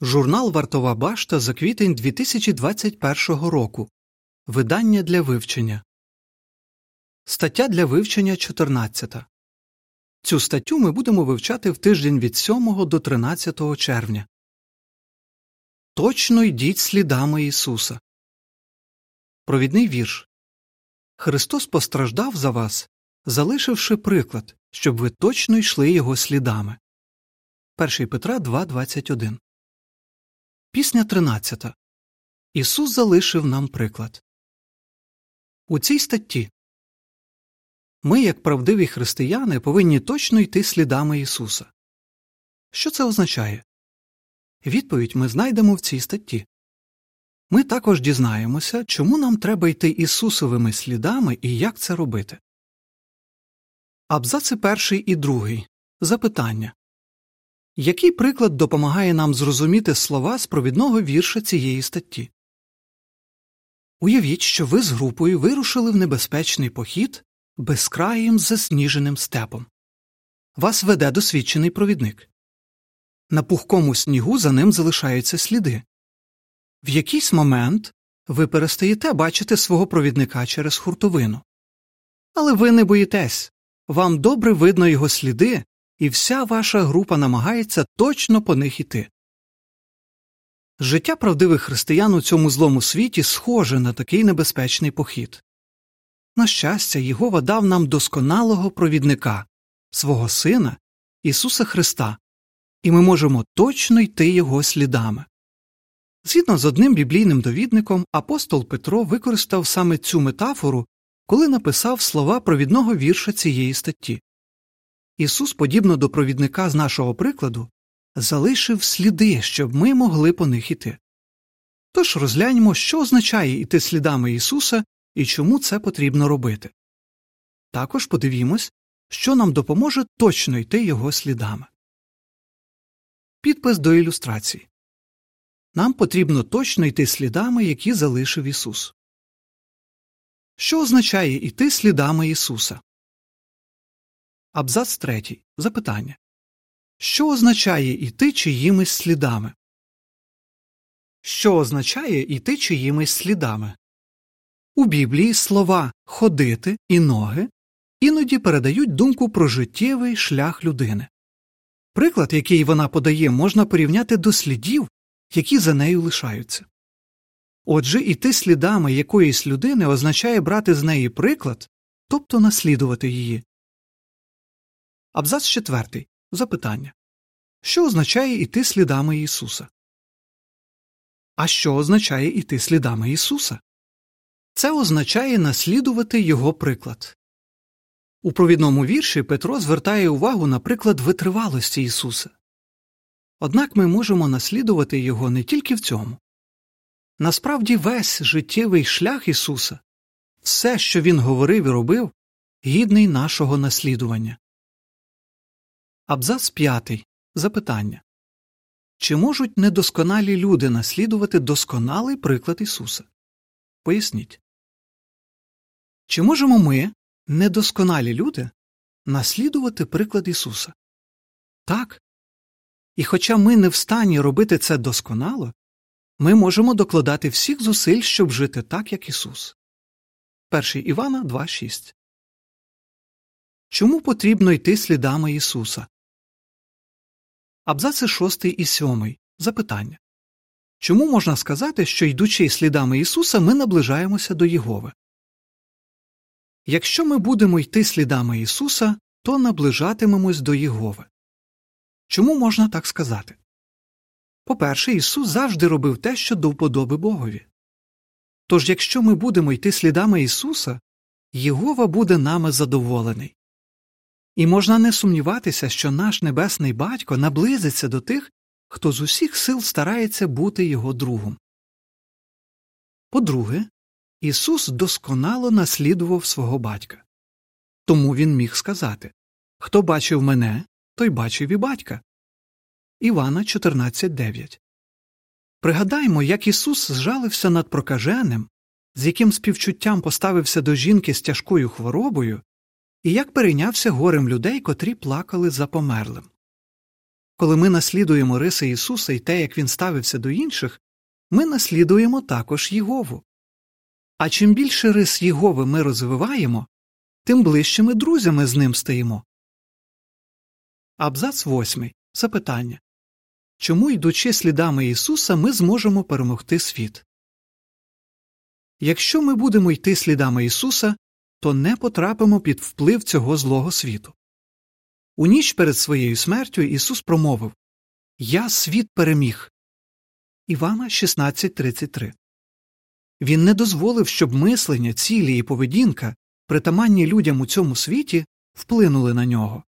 Журнал Вартова башта за квітень 2021 року. Видання для вивчення. Стаття для вивчення 14. Цю статтю ми будемо вивчати в тиждень від 7 до 13 червня. Точно йдіть слідами Ісуса. Провідний вірш Христос постраждав за вас, залишивши приклад, щоб ви точно йшли Його слідами. 1 Петра 2.21 Пісня 13. Ісус залишив нам приклад. У цій статті ми, як правдиві християни, повинні точно йти слідами Ісуса. Що це означає? Відповідь ми знайдемо в цій статті. Ми також дізнаємося, чому нам треба йти Ісусовими слідами і як це робити. Абзаци перший і другий. Запитання який приклад допомагає нам зрозуміти слова з провідного вірша цієї статті? Уявіть, що ви з групою вирушили в небезпечний похід безкраїм засніженим степом. Вас веде досвідчений провідник. На пухкому снігу за ним залишаються сліди. В якийсь момент ви перестаєте бачити свого провідника через хуртовину. Але ви не боїтесь вам добре видно його сліди, і вся ваша група намагається точно по них іти. Життя правдивих християн у цьому злому світі схоже на такий небезпечний похід. На щастя, Єгова дав нам досконалого провідника, свого Сина, Ісуса Христа, і ми можемо точно йти Його слідами. Згідно з одним біблійним довідником, апостол Петро використав саме цю метафору, коли написав слова провідного вірша цієї статті. Ісус, подібно до провідника з нашого прикладу, залишив сліди, щоб ми могли по них іти. Тож розгляньмо, що означає йти слідами Ісуса і чому це потрібно робити. Також подивімось, що нам допоможе точно йти Його слідами. Підпис до ілюстрації Нам потрібно точно йти слідами, які залишив Ісус. Що означає йти слідами Ісуса? Абзац третій. Запитання. Що означає іти чиїмись слідами? Що означає іти чиїмись слідами? У Біблії слова ходити і ноги іноді передають думку про життєвий шлях людини. Приклад, який вона подає, можна порівняти до слідів, які за нею лишаються. Отже, іти слідами якоїсь людини означає брати з неї приклад, тобто наслідувати її. Абзац четвертий. Запитання. Що означає йти слідами Ісуса? А що означає йти слідами Ісуса? Це означає наслідувати Його приклад. У провідному вірші Петро звертає увагу на приклад витривалості Ісуса. Однак ми можемо наслідувати Його не тільки в цьому. Насправді весь життєвий шлях Ісуса, все, що Він говорив і робив, гідний нашого наслідування. Абзац п'ятий. Запитання Чи можуть недосконалі люди наслідувати досконалий приклад Ісуса? Поясніть. Чи можемо ми, недосконалі люди, наслідувати приклад Ісуса? Так. І хоча ми не в стані робити це досконало, ми можемо докладати всіх зусиль, щоб жити так, як Ісус. 1 Івана 2.6 Чому потрібно йти слідами Ісуса? Абзаци 6 і 7. Запитання Чому можна сказати, що йдучи слідами Ісуса, ми наближаємося до Єгови? Якщо ми будемо йти слідами Ісуса, то наближатимемось до Єгови. Чому можна так сказати? По перше, Ісус завжди робив те, що до вподоби Богові. Тож, якщо ми будемо йти слідами Ісуса, Єгова буде нами задоволений. І можна не сумніватися, що наш небесний батько наблизиться до тих, хто з усіх сил старається бути його другом. По-друге, Ісус досконало наслідував свого батька. Тому він міг сказати Хто бачив мене, той бачив і батька. Івана 14.9 Пригадаймо, як Ісус зжалився над прокаженим, з яким співчуттям поставився до жінки з тяжкою хворобою і як перейнявся горем людей, котрі плакали за померлим. Коли ми наслідуємо риси Ісуса і те, як Він ставився до інших, ми наслідуємо також Єгову. А чим більше рис Єгови ми розвиваємо, тим ближчими друзями з ним стаємо. Абзац восьмий. Запитання Чому, йдучи слідами Ісуса, ми зможемо перемогти світ? Якщо ми будемо йти слідами Ісуса, то не потрапимо під вплив цього злого світу. У ніч перед своєю смертю Ісус промовив Я світ переміг. Івана 16.33 Він не дозволив, щоб мислення, цілі і поведінка, притаманні людям у цьому світі, вплинули на нього.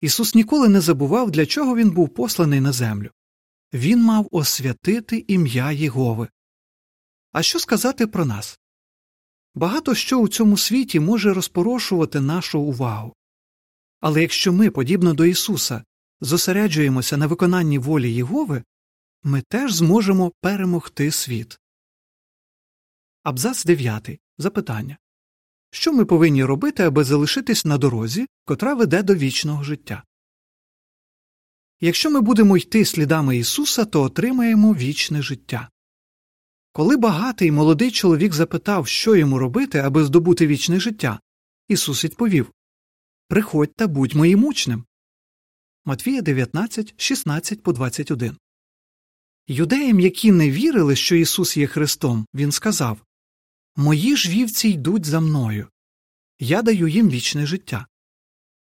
Ісус ніколи не забував, для чого він був посланий на землю. Він мав освятити ім'я Єгови. А що сказати про нас? Багато що у цьому світі може розпорошувати нашу увагу. Але якщо ми, подібно до Ісуса, зосереджуємося на виконанні волі Єгови, ми теж зможемо перемогти світ. Абзац 9. Запитання Що ми повинні робити, аби залишитись на дорозі, котра веде до вічного життя? Якщо ми будемо йти слідами Ісуса, то отримаємо вічне життя. Коли багатий молодий чоловік запитав, що йому робити, аби здобути вічне життя, Ісус відповів Приходь та будь моїм учнем. Матвія 19, 16 по 21. Юдеям, які не вірили, що Ісус є Христом, Він сказав Мої ж вівці йдуть за мною. Я даю їм вічне життя.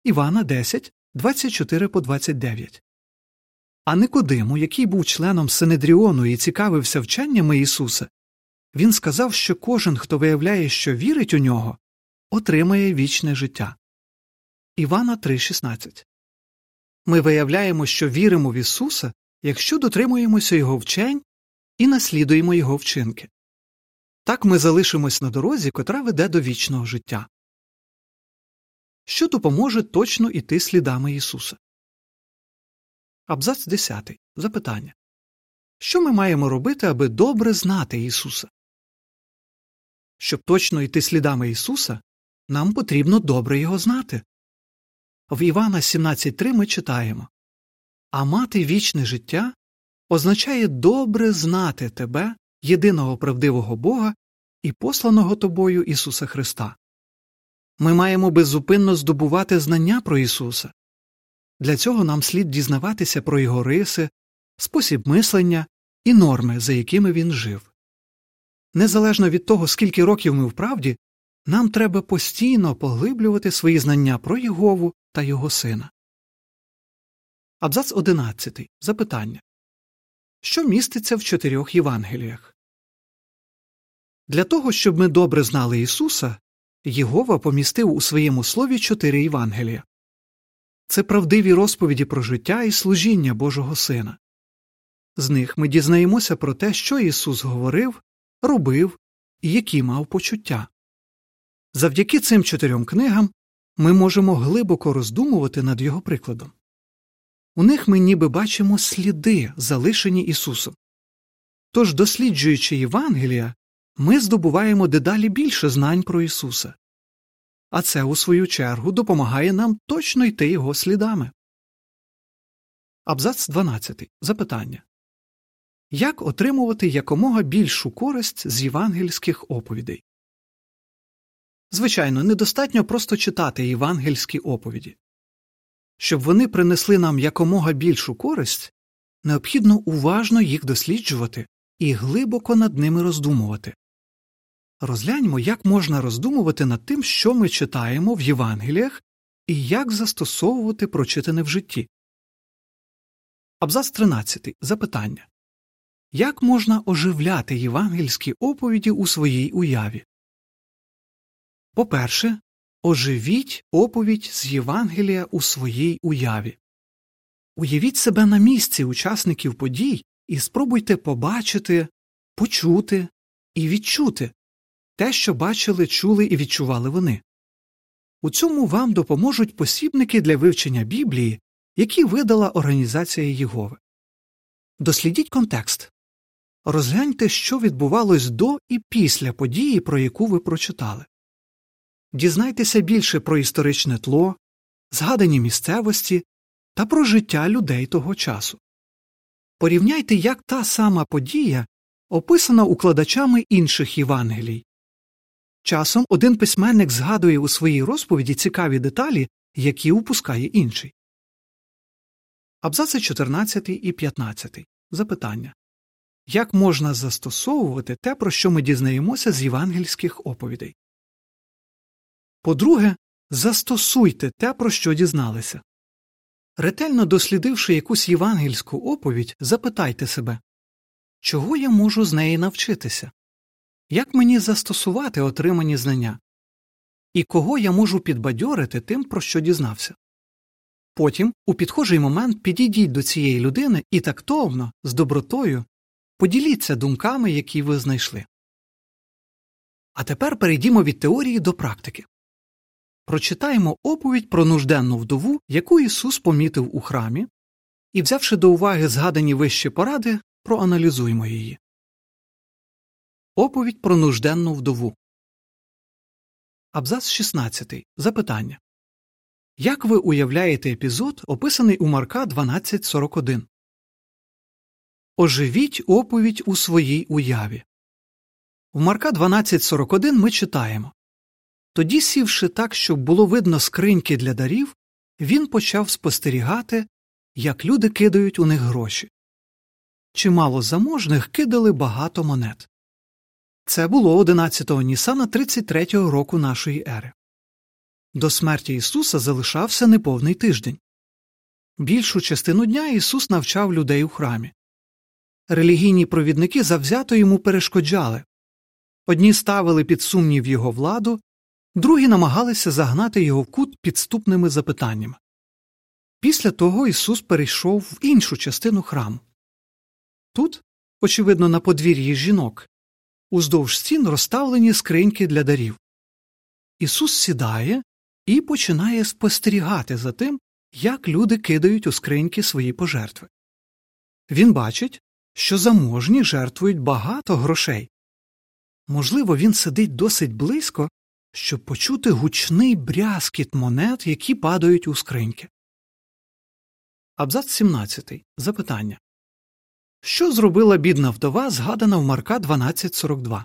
Івана 10, 24 по 29. А Никодиму, який був членом Синедріону і цікавився вченнями Ісуса, він сказав, що кожен, хто виявляє, що вірить у нього, отримає вічне життя. Івана 3,16 Ми виявляємо, що віримо в Ісуса, якщо дотримуємося Його вчень і наслідуємо Його вчинки. Так ми залишимось на дорозі, котра веде до вічного життя. Що допоможе точно іти слідами Ісуса? Абзац 10. Запитання Що ми маємо робити, аби добре знати Ісуса? Щоб точно йти слідами Ісуса, нам потрібно добре Його знати. В Івана 17.3 ми читаємо А мати вічне життя означає добре знати тебе, єдиного правдивого Бога і посланого тобою Ісуса Христа. Ми маємо беззупинно здобувати знання про Ісуса. Для цього нам слід дізнаватися про його риси, спосіб мислення і норми, за якими він жив. Незалежно від того, скільки років ми вправді, нам треба постійно поглиблювати свої знання про Єгову та його сина. Абзац 11. Запитання Що міститься в чотирьох Євангеліях? Для того, щоб ми добре знали Ісуса, Єгова помістив у своєму слові чотири Євангелія це правдиві розповіді про життя і служіння Божого Сина. З них ми дізнаємося про те, що Ісус говорив, робив і які мав почуття. Завдяки цим чотирьом книгам ми можемо глибоко роздумувати над його прикладом. У них ми ніби бачимо сліди, залишені Ісусом. Тож, досліджуючи Євангелія, ми здобуваємо дедалі більше знань про Ісуса а це, у свою чергу, допомагає нам точно йти його слідами. Абзац 12. Запитання Як отримувати якомога більшу користь з євангельських оповідей? Звичайно, недостатньо просто читати євангельські оповіді. Щоб вони принесли нам якомога більшу користь, необхідно уважно їх досліджувати і глибоко над ними роздумувати. Розгляньмо, як можна роздумувати над тим, що ми читаємо в Євангеліях, і як застосовувати прочитане в житті. Абзац 13. Запитання Як можна оживляти євангельські оповіді у своїй уяві? По перше, оживіть оповідь з Євангелія у своїй уяві. Уявіть себе на місці учасників подій і спробуйте побачити, почути і відчути те, що бачили, чули і відчували вони. У цьому вам допоможуть посібники для вивчення Біблії, які видала Організація Єгови. Дослідіть контекст. Розгляньте, що відбувалось до і після події, про яку ви прочитали. Дізнайтеся більше про історичне тло, згадані місцевості та про життя людей того часу. Порівняйте, як та сама подія описана укладачами інших Євангелій. Часом один письменник згадує у своїй розповіді цікаві деталі, які упускає інший. Абзаци 14 і 15. Запитання Як можна застосовувати те, про що ми дізнаємося з євангельських оповідей? По друге, застосуйте те, про що дізналися. Ретельно дослідивши якусь євангельську оповідь, запитайте себе чого я можу з неї навчитися? Як мені застосувати отримані знання? І кого я можу підбадьорити тим, про що дізнався? Потім, у підхожий момент, підійдіть до цієї людини і тактовно, з добротою, поділіться думками, які ви знайшли. А тепер перейдімо від теорії до практики. Прочитаємо оповідь про нужденну вдову, яку Ісус помітив у храмі, і, взявши до уваги згадані вищі поради, проаналізуємо її. Оповідь про нужденну вдову. Абзац 16. Запитання Як ви уявляєте епізод, описаний у Марка 12.41? Оживіть оповідь у своїй уяві. В Марка 12.41 ми читаємо Тоді, сівши так, щоб було видно скриньки для дарів, він почав спостерігати, як люди кидають у них гроші. Чимало заможних кидали багато монет. Це було 11-го Нісана 33-го року нашої ери. До смерті Ісуса залишався неповний тиждень. Більшу частину дня Ісус навчав людей у храмі. Релігійні провідники завзято йому перешкоджали одні ставили під сумнів його владу, другі намагалися загнати його в кут підступними запитаннями. Після того Ісус перейшов в іншу частину храму. Тут, очевидно, на подвір'ї жінок, уздовж стін розставлені скриньки для дарів. Ісус сідає і починає спостерігати за тим, як люди кидають у скриньки свої пожертви. Він бачить, що заможні жертвують багато грошей. Можливо, він сидить досить близько, щоб почути гучний брязкіт монет, які падають у скриньки. Абзац 17. Запитання Що зробила бідна вдова, згадана в Марка 12.42?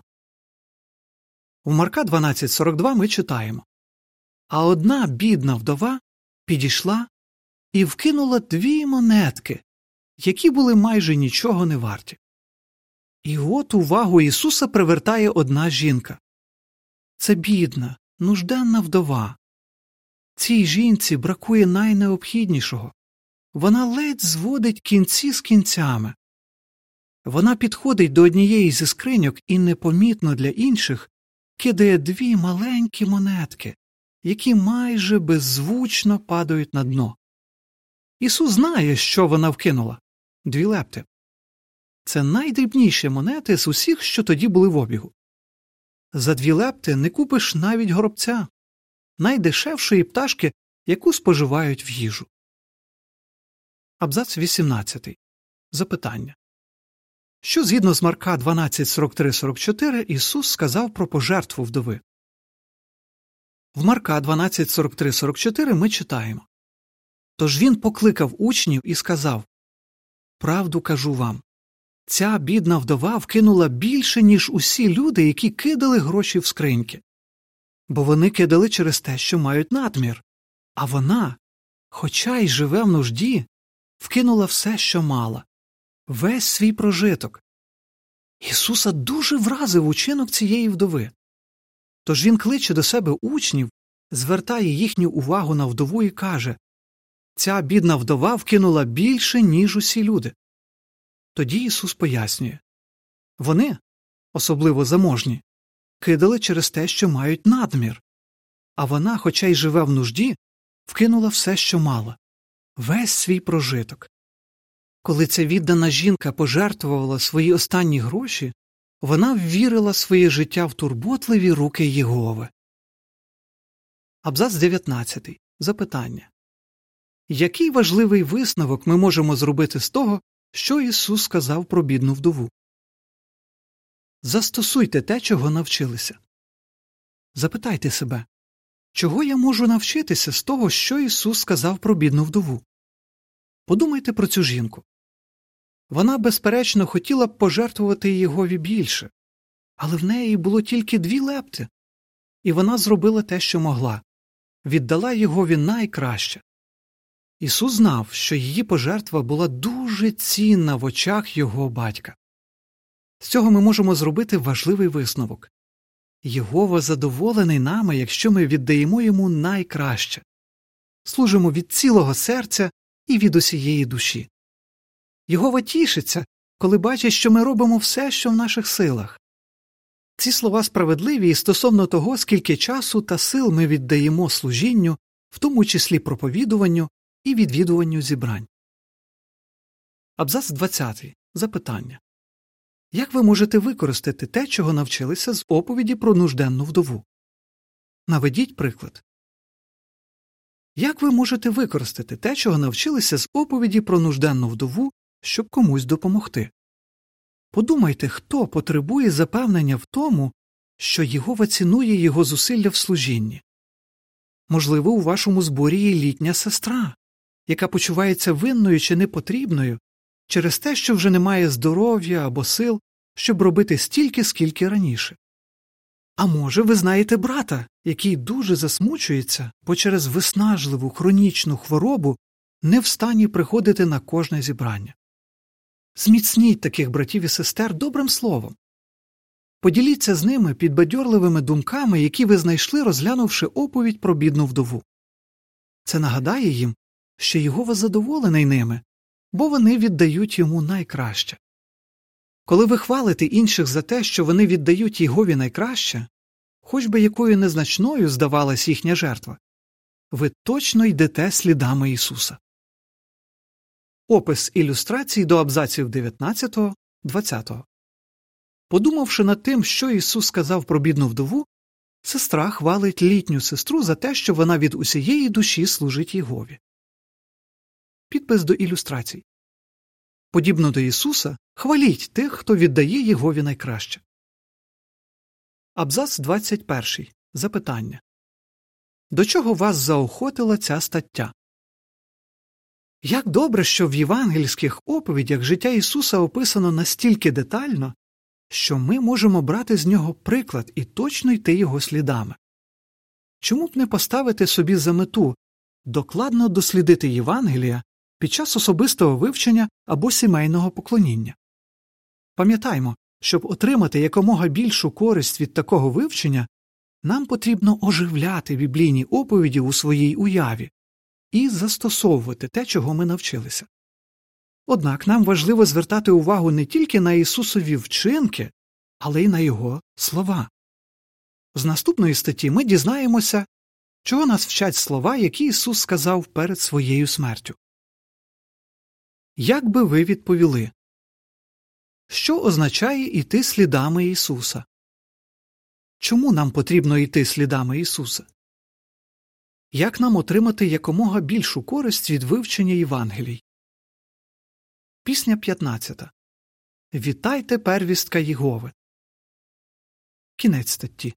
В Марка 12.42 ми читаємо А одна бідна вдова підійшла і вкинула дві монетки, які були майже нічого не варті. І от увагу Ісуса привертає одна жінка це бідна, нужденна вдова. Цій жінці бракує найнеобхіднішого вона ледь зводить кінці з кінцями. Вона підходить до однієї зі скриньок і непомітно для інших кидає дві маленькі монетки, які майже беззвучно падають на дно. Ісус знає, що вона вкинула дві лепти. Це найдрібніші монети з усіх, що тоді були в обігу. За дві лепти не купиш навіть горобця, найдешевшої пташки, яку споживають в їжу. Абзац 18. Запитання Що згідно з Марка 12.43.44 Ісус сказав про пожертву вдови? В Марка 12.43.44 ми читаємо Тож він покликав учнів і сказав Правду кажу вам ця бідна вдова вкинула більше, ніж усі люди, які кидали гроші в скриньки. Бо вони кидали через те, що мають надмір, а вона, хоча й живе в нужді, вкинула все, що мала, весь свій прожиток. Ісуса дуже вразив учинок цієї вдови. Тож він кличе до себе учнів, звертає їхню увагу на вдову і каже Ця бідна вдова вкинула більше, ніж усі люди. Тоді Ісус пояснює вони, особливо заможні, кидали через те, що мають надмір, а вона, хоча й живе в нужді, вкинула все, що мала, весь свій прожиток. Коли ця віддана жінка пожертвувала свої останні гроші, вона ввірила своє життя в турботливі руки Єгови. Абзац 19. Запитання Який важливий висновок ми можемо зробити з того, що Ісус сказав про бідну вдову? Застосуйте те, чого навчилися. Запитайте себе, чого я можу навчитися з того, що Ісус сказав про бідну вдову? Подумайте про цю жінку. Вона, безперечно, хотіла б пожертвувати Єгові більше, але в неї було тільки дві лепти, і вона зробила те, що могла віддала Єгові найкраще. Ісус знав, що її пожертва була дуже цінна в очах його батька. З цього ми можемо зробити важливий висновок Єгова задоволений нами, якщо ми віддаємо йому найкраще, служимо від цілого серця і від усієї душі. Єгова тішиться, коли бачить, що ми робимо все, що в наших силах. Ці слова справедливі і стосовно того, скільки часу та сил ми віддаємо служінню, в тому числі проповідуванню і відвідуванню зібрань. Абзац 20. Запитання Як ви можете використати те, чого навчилися з оповіді про нужденну вдову? Наведіть приклад. Як ви можете використати те, чого навчилися з оповіді про нужденну вдову, щоб комусь допомогти? Подумайте, хто потребує запевнення в тому, що Єгова цінує його зусилля в служінні. Можливо, у вашому зборі є літня сестра, яка почувається винною чи непотрібною через те, що вже немає здоров'я або сил, щоб робити стільки, скільки раніше. А може, ви знаєте брата, який дуже засмучується, бо через виснажливу хронічну хворобу не в стані приходити на кожне зібрання. Зміцніть таких братів і сестер добрим словом. Поділіться з ними підбадьорливими думками, які ви знайшли, розглянувши оповідь про бідну вдову. Це нагадає їм, що Єгова задоволений ними, бо вони віддають йому найкраще. Коли ви хвалите інших за те, що вони віддають Єгові найкраще, хоч би якою незначною здавалась їхня жертва, ви точно йдете слідами Ісуса. Опис ілюстрацій до абзаців 19, 20. Подумавши над тим, що Ісус сказав про бідну вдову, сестра хвалить літню сестру за те, що вона від усієї душі служить Єгові. Підпис до ілюстрацій. Подібно до Ісуса, хваліть тих, хто віддає Єгові найкраще. Абзац 21. Запитання До чого вас заохотила ця стаття? Як добре, що в євангельських оповідях життя Ісуса описано настільки детально, що ми можемо брати з нього приклад і точно йти його слідами. Чому б не поставити собі за мету докладно дослідити Євангелія під час особистого вивчення або сімейного поклоніння? Пам'ятаймо, щоб отримати якомога більшу користь від такого вивчення, нам потрібно оживляти біблійні оповіді у своїй уяві і застосовувати те, чого ми навчилися. Однак нам важливо звертати увагу не тільки на Ісусові вчинки, але й на Його слова. З наступної статті ми дізнаємося, чого нас вчать слова, які Ісус сказав перед своєю смертю. Як би ви відповіли? Що означає йти слідами Ісуса? Чому нам потрібно йти слідами Ісуса? Як нам отримати якомога більшу користь від вивчення Євангелій? Пісня 15. Вітайте первістка Єгови. Кінець статті.